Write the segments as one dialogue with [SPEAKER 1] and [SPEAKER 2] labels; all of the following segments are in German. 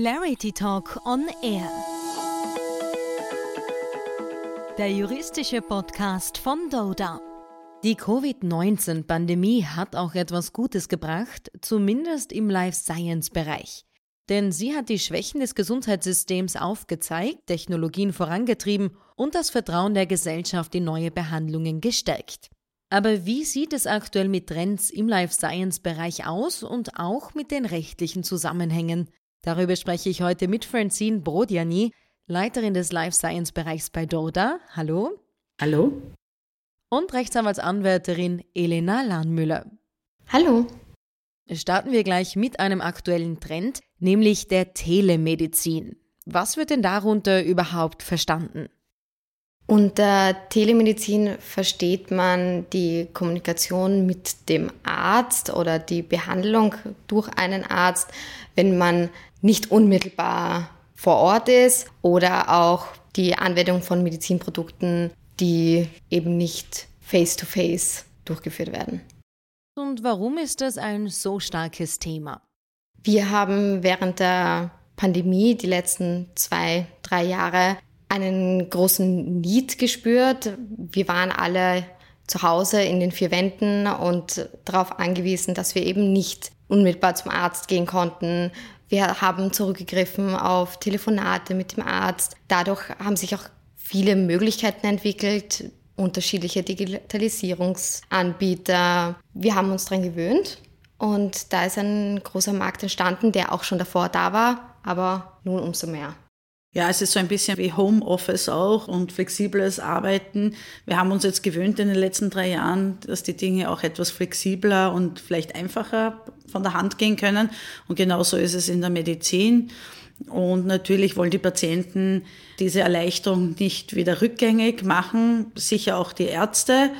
[SPEAKER 1] Clarity Talk on Air. Der juristische Podcast von Doda. Die Covid-19-Pandemie hat auch etwas Gutes gebracht, zumindest im Life Science-Bereich. Denn sie hat die Schwächen des Gesundheitssystems aufgezeigt, Technologien vorangetrieben und das Vertrauen der Gesellschaft in neue Behandlungen gestärkt. Aber wie sieht es aktuell mit Trends im Life Science Bereich aus und auch mit den rechtlichen Zusammenhängen? Darüber spreche ich heute mit Francine Brodiani, Leiterin des Life Science Bereichs bei Doda. Hallo.
[SPEAKER 2] Hallo.
[SPEAKER 1] Und Rechtsanwaltsanwärterin Elena Lahnmüller.
[SPEAKER 3] Hallo.
[SPEAKER 1] Starten wir gleich mit einem aktuellen Trend, nämlich der Telemedizin. Was wird denn darunter überhaupt verstanden?
[SPEAKER 3] Unter Telemedizin versteht man die Kommunikation mit dem Arzt oder die Behandlung durch einen Arzt, wenn man nicht unmittelbar vor Ort ist oder auch die Anwendung von Medizinprodukten, die eben nicht face-to-face -face durchgeführt werden.
[SPEAKER 1] Und warum ist das ein so starkes Thema?
[SPEAKER 3] Wir haben während der Pandemie die letzten zwei, drei Jahre einen großen Need gespürt. Wir waren alle zu Hause in den vier Wänden und darauf angewiesen, dass wir eben nicht unmittelbar zum Arzt gehen konnten. Wir haben zurückgegriffen auf Telefonate mit dem Arzt. Dadurch haben sich auch viele Möglichkeiten entwickelt, unterschiedliche Digitalisierungsanbieter. Wir haben uns daran gewöhnt und da ist ein großer Markt entstanden, der auch schon davor da war, aber nun umso mehr.
[SPEAKER 2] Ja, es ist so ein bisschen wie Homeoffice auch und flexibles Arbeiten. Wir haben uns jetzt gewöhnt in den letzten drei Jahren, dass die Dinge auch etwas flexibler und vielleicht einfacher von der Hand gehen können. Und genauso ist es in der Medizin. Und natürlich wollen die Patienten diese Erleichterung nicht wieder rückgängig machen, sicher auch die Ärzte.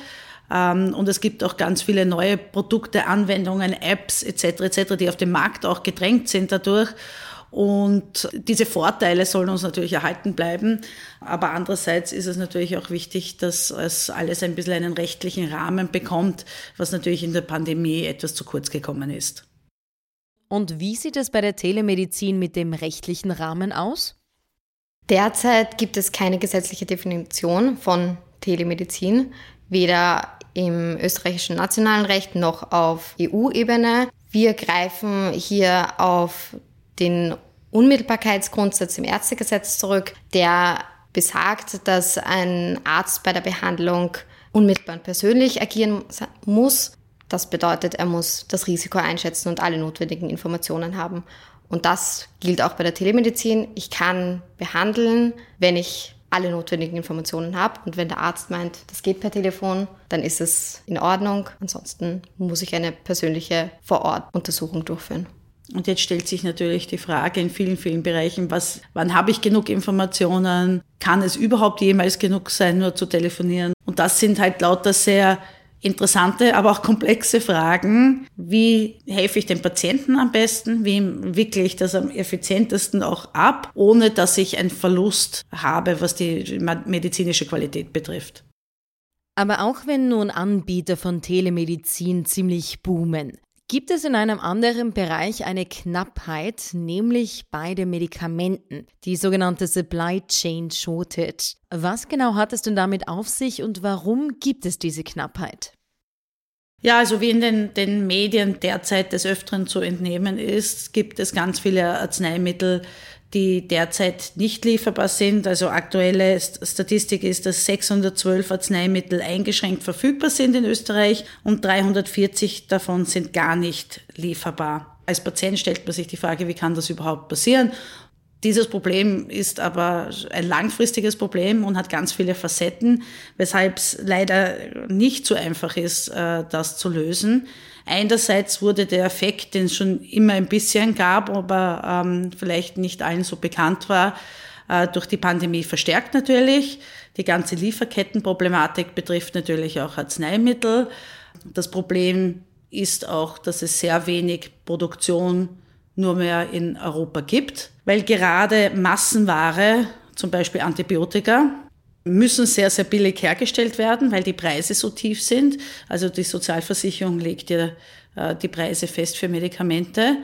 [SPEAKER 2] Ähm, und es gibt auch ganz viele neue Produkte, Anwendungen, Apps etc. etc., die auf dem Markt auch gedrängt sind dadurch. Und diese Vorteile sollen uns natürlich erhalten bleiben. Aber andererseits ist es natürlich auch wichtig, dass es alles ein bisschen einen rechtlichen Rahmen bekommt, was natürlich in der Pandemie etwas zu kurz gekommen ist.
[SPEAKER 1] Und wie sieht es bei der Telemedizin mit dem rechtlichen Rahmen aus?
[SPEAKER 3] Derzeit gibt es keine gesetzliche Definition von Telemedizin, weder im österreichischen nationalen Recht noch auf EU-Ebene. Wir greifen hier auf den Unmittelbarkeitsgrundsatz im Ärztegesetz zurück, der besagt, dass ein Arzt bei der Behandlung unmittelbar und persönlich agieren muss. Das bedeutet, er muss das Risiko einschätzen und alle notwendigen Informationen haben. Und das gilt auch bei der Telemedizin. Ich kann behandeln, wenn ich alle notwendigen Informationen habe. Und wenn der Arzt meint, das geht per Telefon, dann ist es in Ordnung. Ansonsten muss ich eine persönliche Vor-Ort-Untersuchung durchführen.
[SPEAKER 2] Und jetzt stellt sich natürlich die Frage in vielen, vielen Bereichen, was, wann habe ich genug Informationen? Kann es überhaupt jemals genug sein, nur zu telefonieren? Und das sind halt lauter sehr interessante, aber auch komplexe Fragen. Wie helfe ich dem Patienten am besten? Wie wickle ich das am effizientesten auch ab, ohne dass ich einen Verlust habe, was die medizinische Qualität betrifft?
[SPEAKER 1] Aber auch wenn nun Anbieter von Telemedizin ziemlich boomen, gibt es in einem anderen Bereich eine Knappheit, nämlich bei den Medikamenten, die sogenannte Supply Chain Shortage. Was genau hat es denn damit auf sich und warum gibt es diese Knappheit?
[SPEAKER 2] Ja, also wie in den, den Medien derzeit des Öfteren zu entnehmen ist, gibt es ganz viele Arzneimittel, die derzeit nicht lieferbar sind. Also aktuelle Statistik ist, dass 612 Arzneimittel eingeschränkt verfügbar sind in Österreich und 340 davon sind gar nicht lieferbar. Als Patient stellt man sich die Frage, wie kann das überhaupt passieren? Dieses Problem ist aber ein langfristiges Problem und hat ganz viele Facetten, weshalb es leider nicht so einfach ist, äh, das zu lösen. Einerseits wurde der Effekt, den es schon immer ein bisschen gab, aber ähm, vielleicht nicht allen so bekannt war, äh, durch die Pandemie verstärkt natürlich. Die ganze Lieferkettenproblematik betrifft natürlich auch Arzneimittel. Das Problem ist auch, dass es sehr wenig Produktion nur mehr in Europa gibt, weil gerade Massenware, zum Beispiel Antibiotika, müssen sehr, sehr billig hergestellt werden, weil die Preise so tief sind. Also die Sozialversicherung legt ja äh, die Preise fest für Medikamente.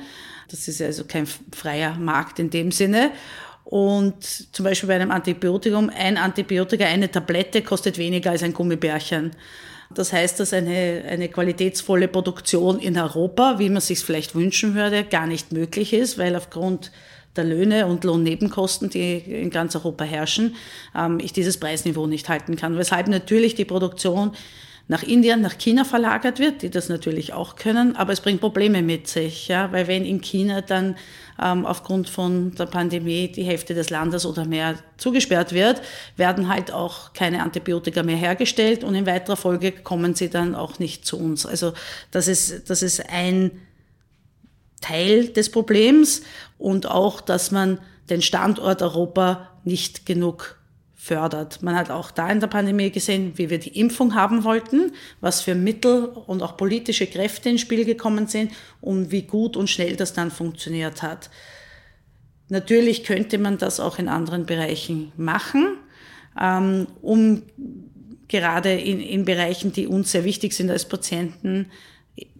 [SPEAKER 2] Das ist also kein freier Markt in dem Sinne. Und zum Beispiel bei einem Antibiotikum, ein Antibiotika, eine Tablette kostet weniger als ein Gummibärchen. Das heißt, dass eine, eine qualitätsvolle Produktion in Europa, wie man sich vielleicht wünschen würde, gar nicht möglich ist, weil aufgrund der Löhne und Lohnnebenkosten, die in ganz Europa herrschen, ähm, ich dieses Preisniveau nicht halten kann. Weshalb natürlich die Produktion nach Indien, nach China verlagert wird, die das natürlich auch können, aber es bringt Probleme mit sich, ja, weil wenn in China dann ähm, aufgrund von der Pandemie die Hälfte des Landes oder mehr zugesperrt wird, werden halt auch keine Antibiotika mehr hergestellt und in weiterer Folge kommen sie dann auch nicht zu uns. Also das ist, das ist ein Teil des Problems und auch, dass man den Standort Europa nicht genug fördert. Man hat auch da in der Pandemie gesehen, wie wir die Impfung haben wollten, was für Mittel und auch politische Kräfte ins Spiel gekommen sind und wie gut und schnell das dann funktioniert hat. Natürlich könnte man das auch in anderen Bereichen machen, ähm, um gerade in, in Bereichen, die uns sehr wichtig sind als Patienten,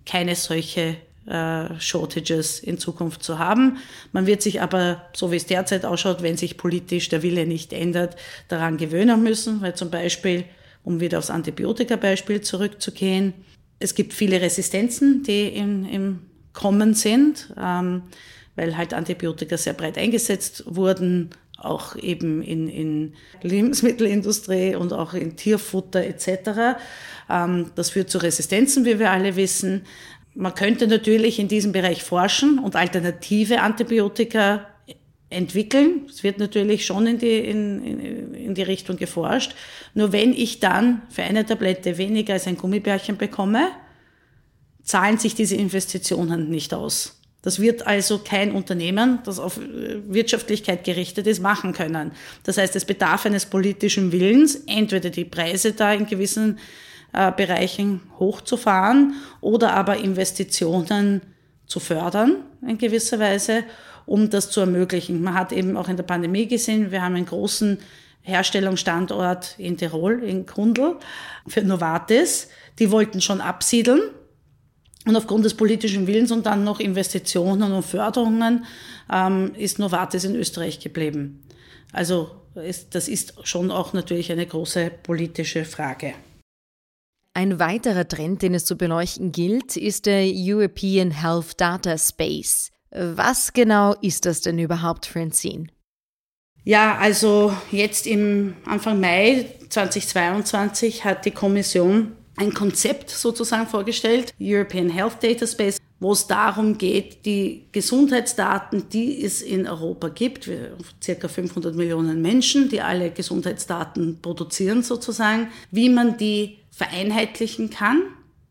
[SPEAKER 2] keine solche äh, Shortages in Zukunft zu haben. Man wird sich aber, so wie es derzeit ausschaut, wenn sich politisch der Wille nicht ändert, daran gewöhnen müssen, weil zum Beispiel, um wieder aufs Antibiotika-Beispiel zurückzugehen, es gibt viele Resistenzen, die im, im Kommen sind, ähm, weil halt Antibiotika sehr breit eingesetzt wurden, auch eben in, in Lebensmittelindustrie und auch in Tierfutter etc. Ähm, das führt zu Resistenzen, wie wir alle wissen. Man könnte natürlich in diesem Bereich forschen und alternative Antibiotika entwickeln. Es wird natürlich schon in die, in, in, in die Richtung geforscht. Nur wenn ich dann für eine Tablette weniger als ein Gummibärchen bekomme, zahlen sich diese Investitionen nicht aus. Das wird also kein Unternehmen, das auf äh, Wirtschaftlichkeit gerichtet ist, machen können. Das heißt, es bedarf eines politischen Willens, entweder die Preise da in gewissen äh, Bereichen hochzufahren oder aber Investitionen zu fördern in gewisser Weise, um das zu ermöglichen. Man hat eben auch in der Pandemie gesehen, wir haben einen großen Herstellungsstandort in Tirol, in Kundl, für Novartis. Die wollten schon absiedeln. Und aufgrund des politischen Willens und dann noch Investitionen und Förderungen ähm, ist Novartis in Österreich geblieben. Also ist, das ist schon auch natürlich eine große politische Frage.
[SPEAKER 1] Ein weiterer Trend, den es zu beleuchten gilt, ist der European Health Data Space. Was genau ist das denn überhaupt, Francine?
[SPEAKER 2] Ja, also jetzt im Anfang Mai 2022 hat die Kommission ein Konzept sozusagen vorgestellt, European Health Data Space, wo es darum geht, die Gesundheitsdaten, die es in Europa gibt, wir circa 500 Millionen Menschen, die alle Gesundheitsdaten produzieren sozusagen, wie man die vereinheitlichen kann,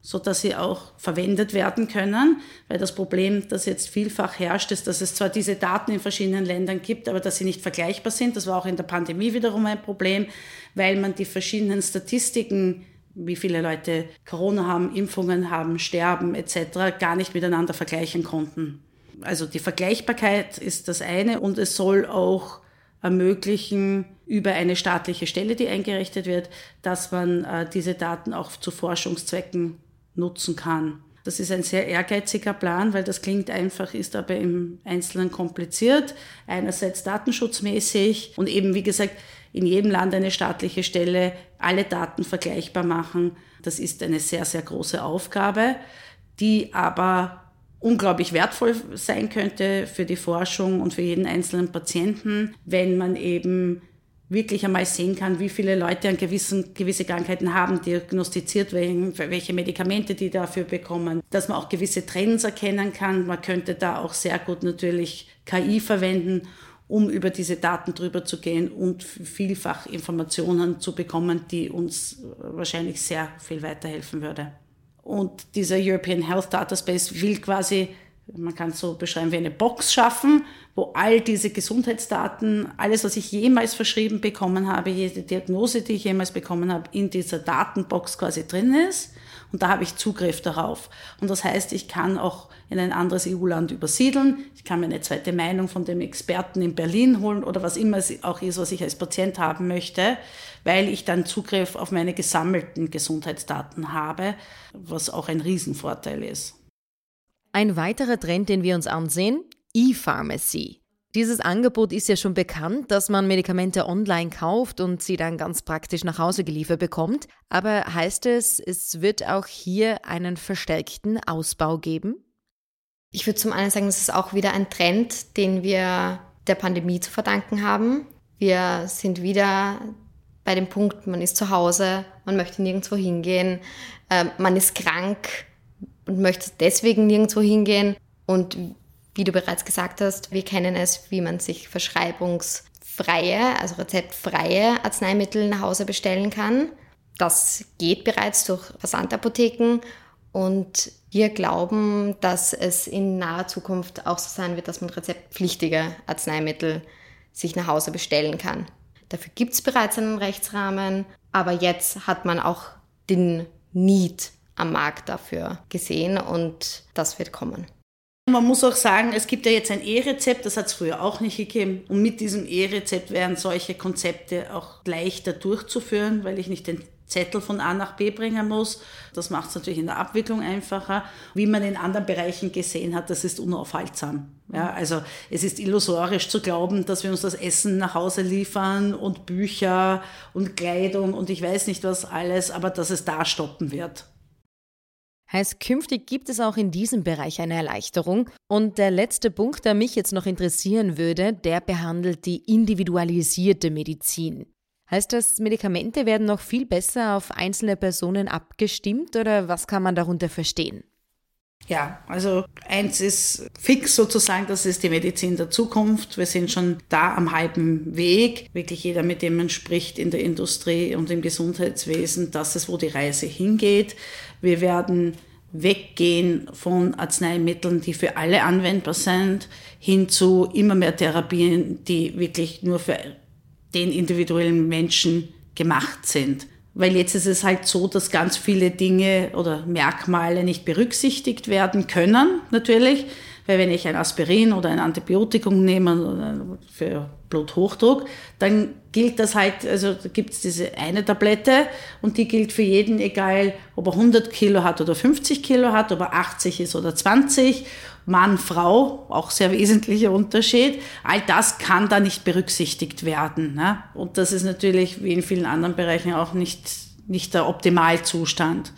[SPEAKER 2] so dass sie auch verwendet werden können, weil das Problem, das jetzt vielfach herrscht, ist, dass es zwar diese Daten in verschiedenen Ländern gibt, aber dass sie nicht vergleichbar sind. Das war auch in der Pandemie wiederum ein Problem, weil man die verschiedenen Statistiken wie viele Leute Corona haben, Impfungen haben, sterben etc., gar nicht miteinander vergleichen konnten. Also die Vergleichbarkeit ist das eine und es soll auch ermöglichen, über eine staatliche Stelle, die eingerichtet wird, dass man äh, diese Daten auch zu Forschungszwecken nutzen kann. Das ist ein sehr ehrgeiziger Plan, weil das klingt einfach, ist aber im Einzelnen kompliziert. Einerseits datenschutzmäßig und eben, wie gesagt, in jedem Land eine staatliche Stelle alle Daten vergleichbar machen. Das ist eine sehr, sehr große Aufgabe, die aber unglaublich wertvoll sein könnte für die Forschung und für jeden einzelnen Patienten, wenn man eben wirklich einmal sehen kann, wie viele Leute an gewissen, gewisse Krankheiten haben, diagnostiziert welche Medikamente die dafür bekommen, dass man auch gewisse Trends erkennen kann. Man könnte da auch sehr gut natürlich KI verwenden, um über diese Daten drüber zu gehen und vielfach Informationen zu bekommen, die uns wahrscheinlich sehr viel weiterhelfen würde. Und dieser European Health Data Space will quasi, man kann es so beschreiben, wie eine Box schaffen, wo all diese Gesundheitsdaten, alles, was ich jemals verschrieben bekommen habe, jede Diagnose, die ich jemals bekommen habe, in dieser Datenbox quasi drin ist. Und da habe ich Zugriff darauf. Und das heißt, ich kann auch in ein anderes EU-Land übersiedeln. Ich kann mir eine zweite Meinung von dem Experten in Berlin holen oder was immer es auch ist, was ich als Patient haben möchte, weil ich dann Zugriff auf meine gesammelten Gesundheitsdaten habe, was auch ein Riesenvorteil ist.
[SPEAKER 1] Ein weiterer Trend, den wir uns ansehen, E-Pharmacy. Dieses Angebot ist ja schon bekannt, dass man Medikamente online kauft und sie dann ganz praktisch nach Hause geliefert bekommt. Aber heißt es, es wird auch hier einen verstärkten Ausbau geben?
[SPEAKER 3] Ich würde zum einen sagen, das ist auch wieder ein Trend, den wir der Pandemie zu verdanken haben. Wir sind wieder bei dem Punkt, man ist zu Hause, man möchte nirgendwo hingehen, äh, man ist krank und möchte deswegen nirgendwo hingehen. Und wie du bereits gesagt hast, wir kennen es, wie man sich verschreibungsfreie, also rezeptfreie Arzneimittel nach Hause bestellen kann. Das geht bereits durch Versandapotheken und wir glauben, dass es in naher Zukunft auch so sein wird, dass man rezeptpflichtige Arzneimittel sich nach Hause bestellen kann. Dafür gibt es bereits einen Rechtsrahmen, aber jetzt hat man auch den Need am Markt dafür gesehen und das wird kommen.
[SPEAKER 2] Man muss auch sagen, es gibt ja jetzt ein E-Rezept, das hat es früher auch nicht gegeben. Und mit diesem E-Rezept wären solche Konzepte auch leichter durchzuführen, weil ich nicht den Zettel von A nach B bringen muss. Das macht es natürlich in der Abwicklung einfacher. Wie man in anderen Bereichen gesehen hat, das ist unaufhaltsam. Ja, also es ist illusorisch zu glauben, dass wir uns das Essen nach Hause liefern und Bücher und Kleidung und ich weiß nicht was alles, aber dass es da stoppen wird.
[SPEAKER 1] Heißt, künftig gibt es auch in diesem Bereich eine Erleichterung. Und der letzte Punkt, der mich jetzt noch interessieren würde, der behandelt die individualisierte Medizin. Heißt das, Medikamente werden noch viel besser auf einzelne Personen abgestimmt oder was kann man darunter verstehen?
[SPEAKER 2] Ja, also eins ist fix sozusagen, das ist die Medizin der Zukunft. Wir sind schon da am halben Weg. Wirklich jeder, mit dem man spricht in der Industrie und im Gesundheitswesen, das ist, wo die Reise hingeht. Wir werden weggehen von Arzneimitteln, die für alle anwendbar sind, hin zu immer mehr Therapien, die wirklich nur für den individuellen Menschen gemacht sind. Weil jetzt ist es halt so, dass ganz viele Dinge oder Merkmale nicht berücksichtigt werden können, natürlich. Weil wenn ich ein Aspirin oder ein Antibiotikum nehme für Bluthochdruck, dann gilt das halt, also gibt es diese eine Tablette und die gilt für jeden, egal ob er 100 Kilo hat oder 50 Kilo hat, ob er 80 ist oder 20 Mann, Frau, auch sehr wesentlicher Unterschied. All das kann da nicht berücksichtigt werden. Ne? Und das ist natürlich wie in vielen anderen Bereichen auch nicht, nicht der Optimalzustand.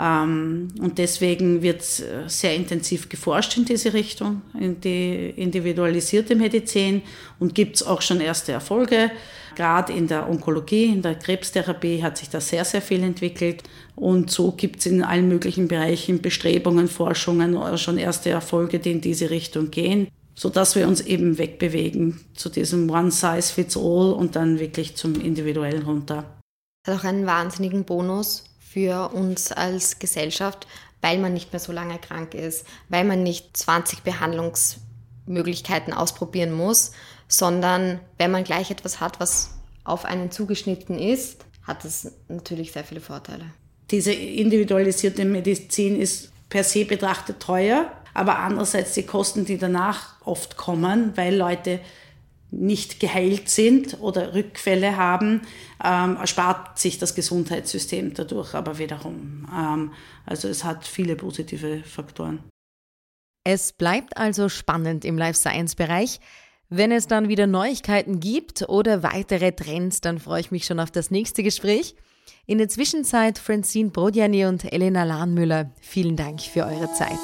[SPEAKER 2] Ähm, und deswegen wird sehr intensiv geforscht in diese Richtung, in die individualisierte Medizin und gibt es auch schon erste Erfolge. Gerade in der Onkologie, in der Krebstherapie hat sich da sehr, sehr viel entwickelt. Und so gibt es in allen möglichen Bereichen Bestrebungen, Forschungen, schon erste Erfolge, die in diese Richtung gehen, sodass wir uns eben wegbewegen zu diesem One Size Fits All und dann wirklich zum Individuellen runter.
[SPEAKER 3] Hat auch einen wahnsinnigen Bonus für uns als Gesellschaft, weil man nicht mehr so lange krank ist, weil man nicht 20 Behandlungsmöglichkeiten ausprobieren muss, sondern wenn man gleich etwas hat, was auf einen zugeschnitten ist, hat das natürlich sehr viele Vorteile.
[SPEAKER 2] Diese individualisierte Medizin ist per se betrachtet teuer, aber andererseits die Kosten, die danach oft kommen, weil Leute nicht geheilt sind oder Rückfälle haben, ähm, erspart sich das Gesundheitssystem dadurch aber wiederum. Ähm, also es hat viele positive Faktoren.
[SPEAKER 1] Es bleibt also spannend im Life Science Bereich. Wenn es dann wieder Neuigkeiten gibt oder weitere Trends, dann freue ich mich schon auf das nächste Gespräch. In der Zwischenzeit Francine Brodjani und Elena Lahnmüller, vielen Dank für eure Zeit.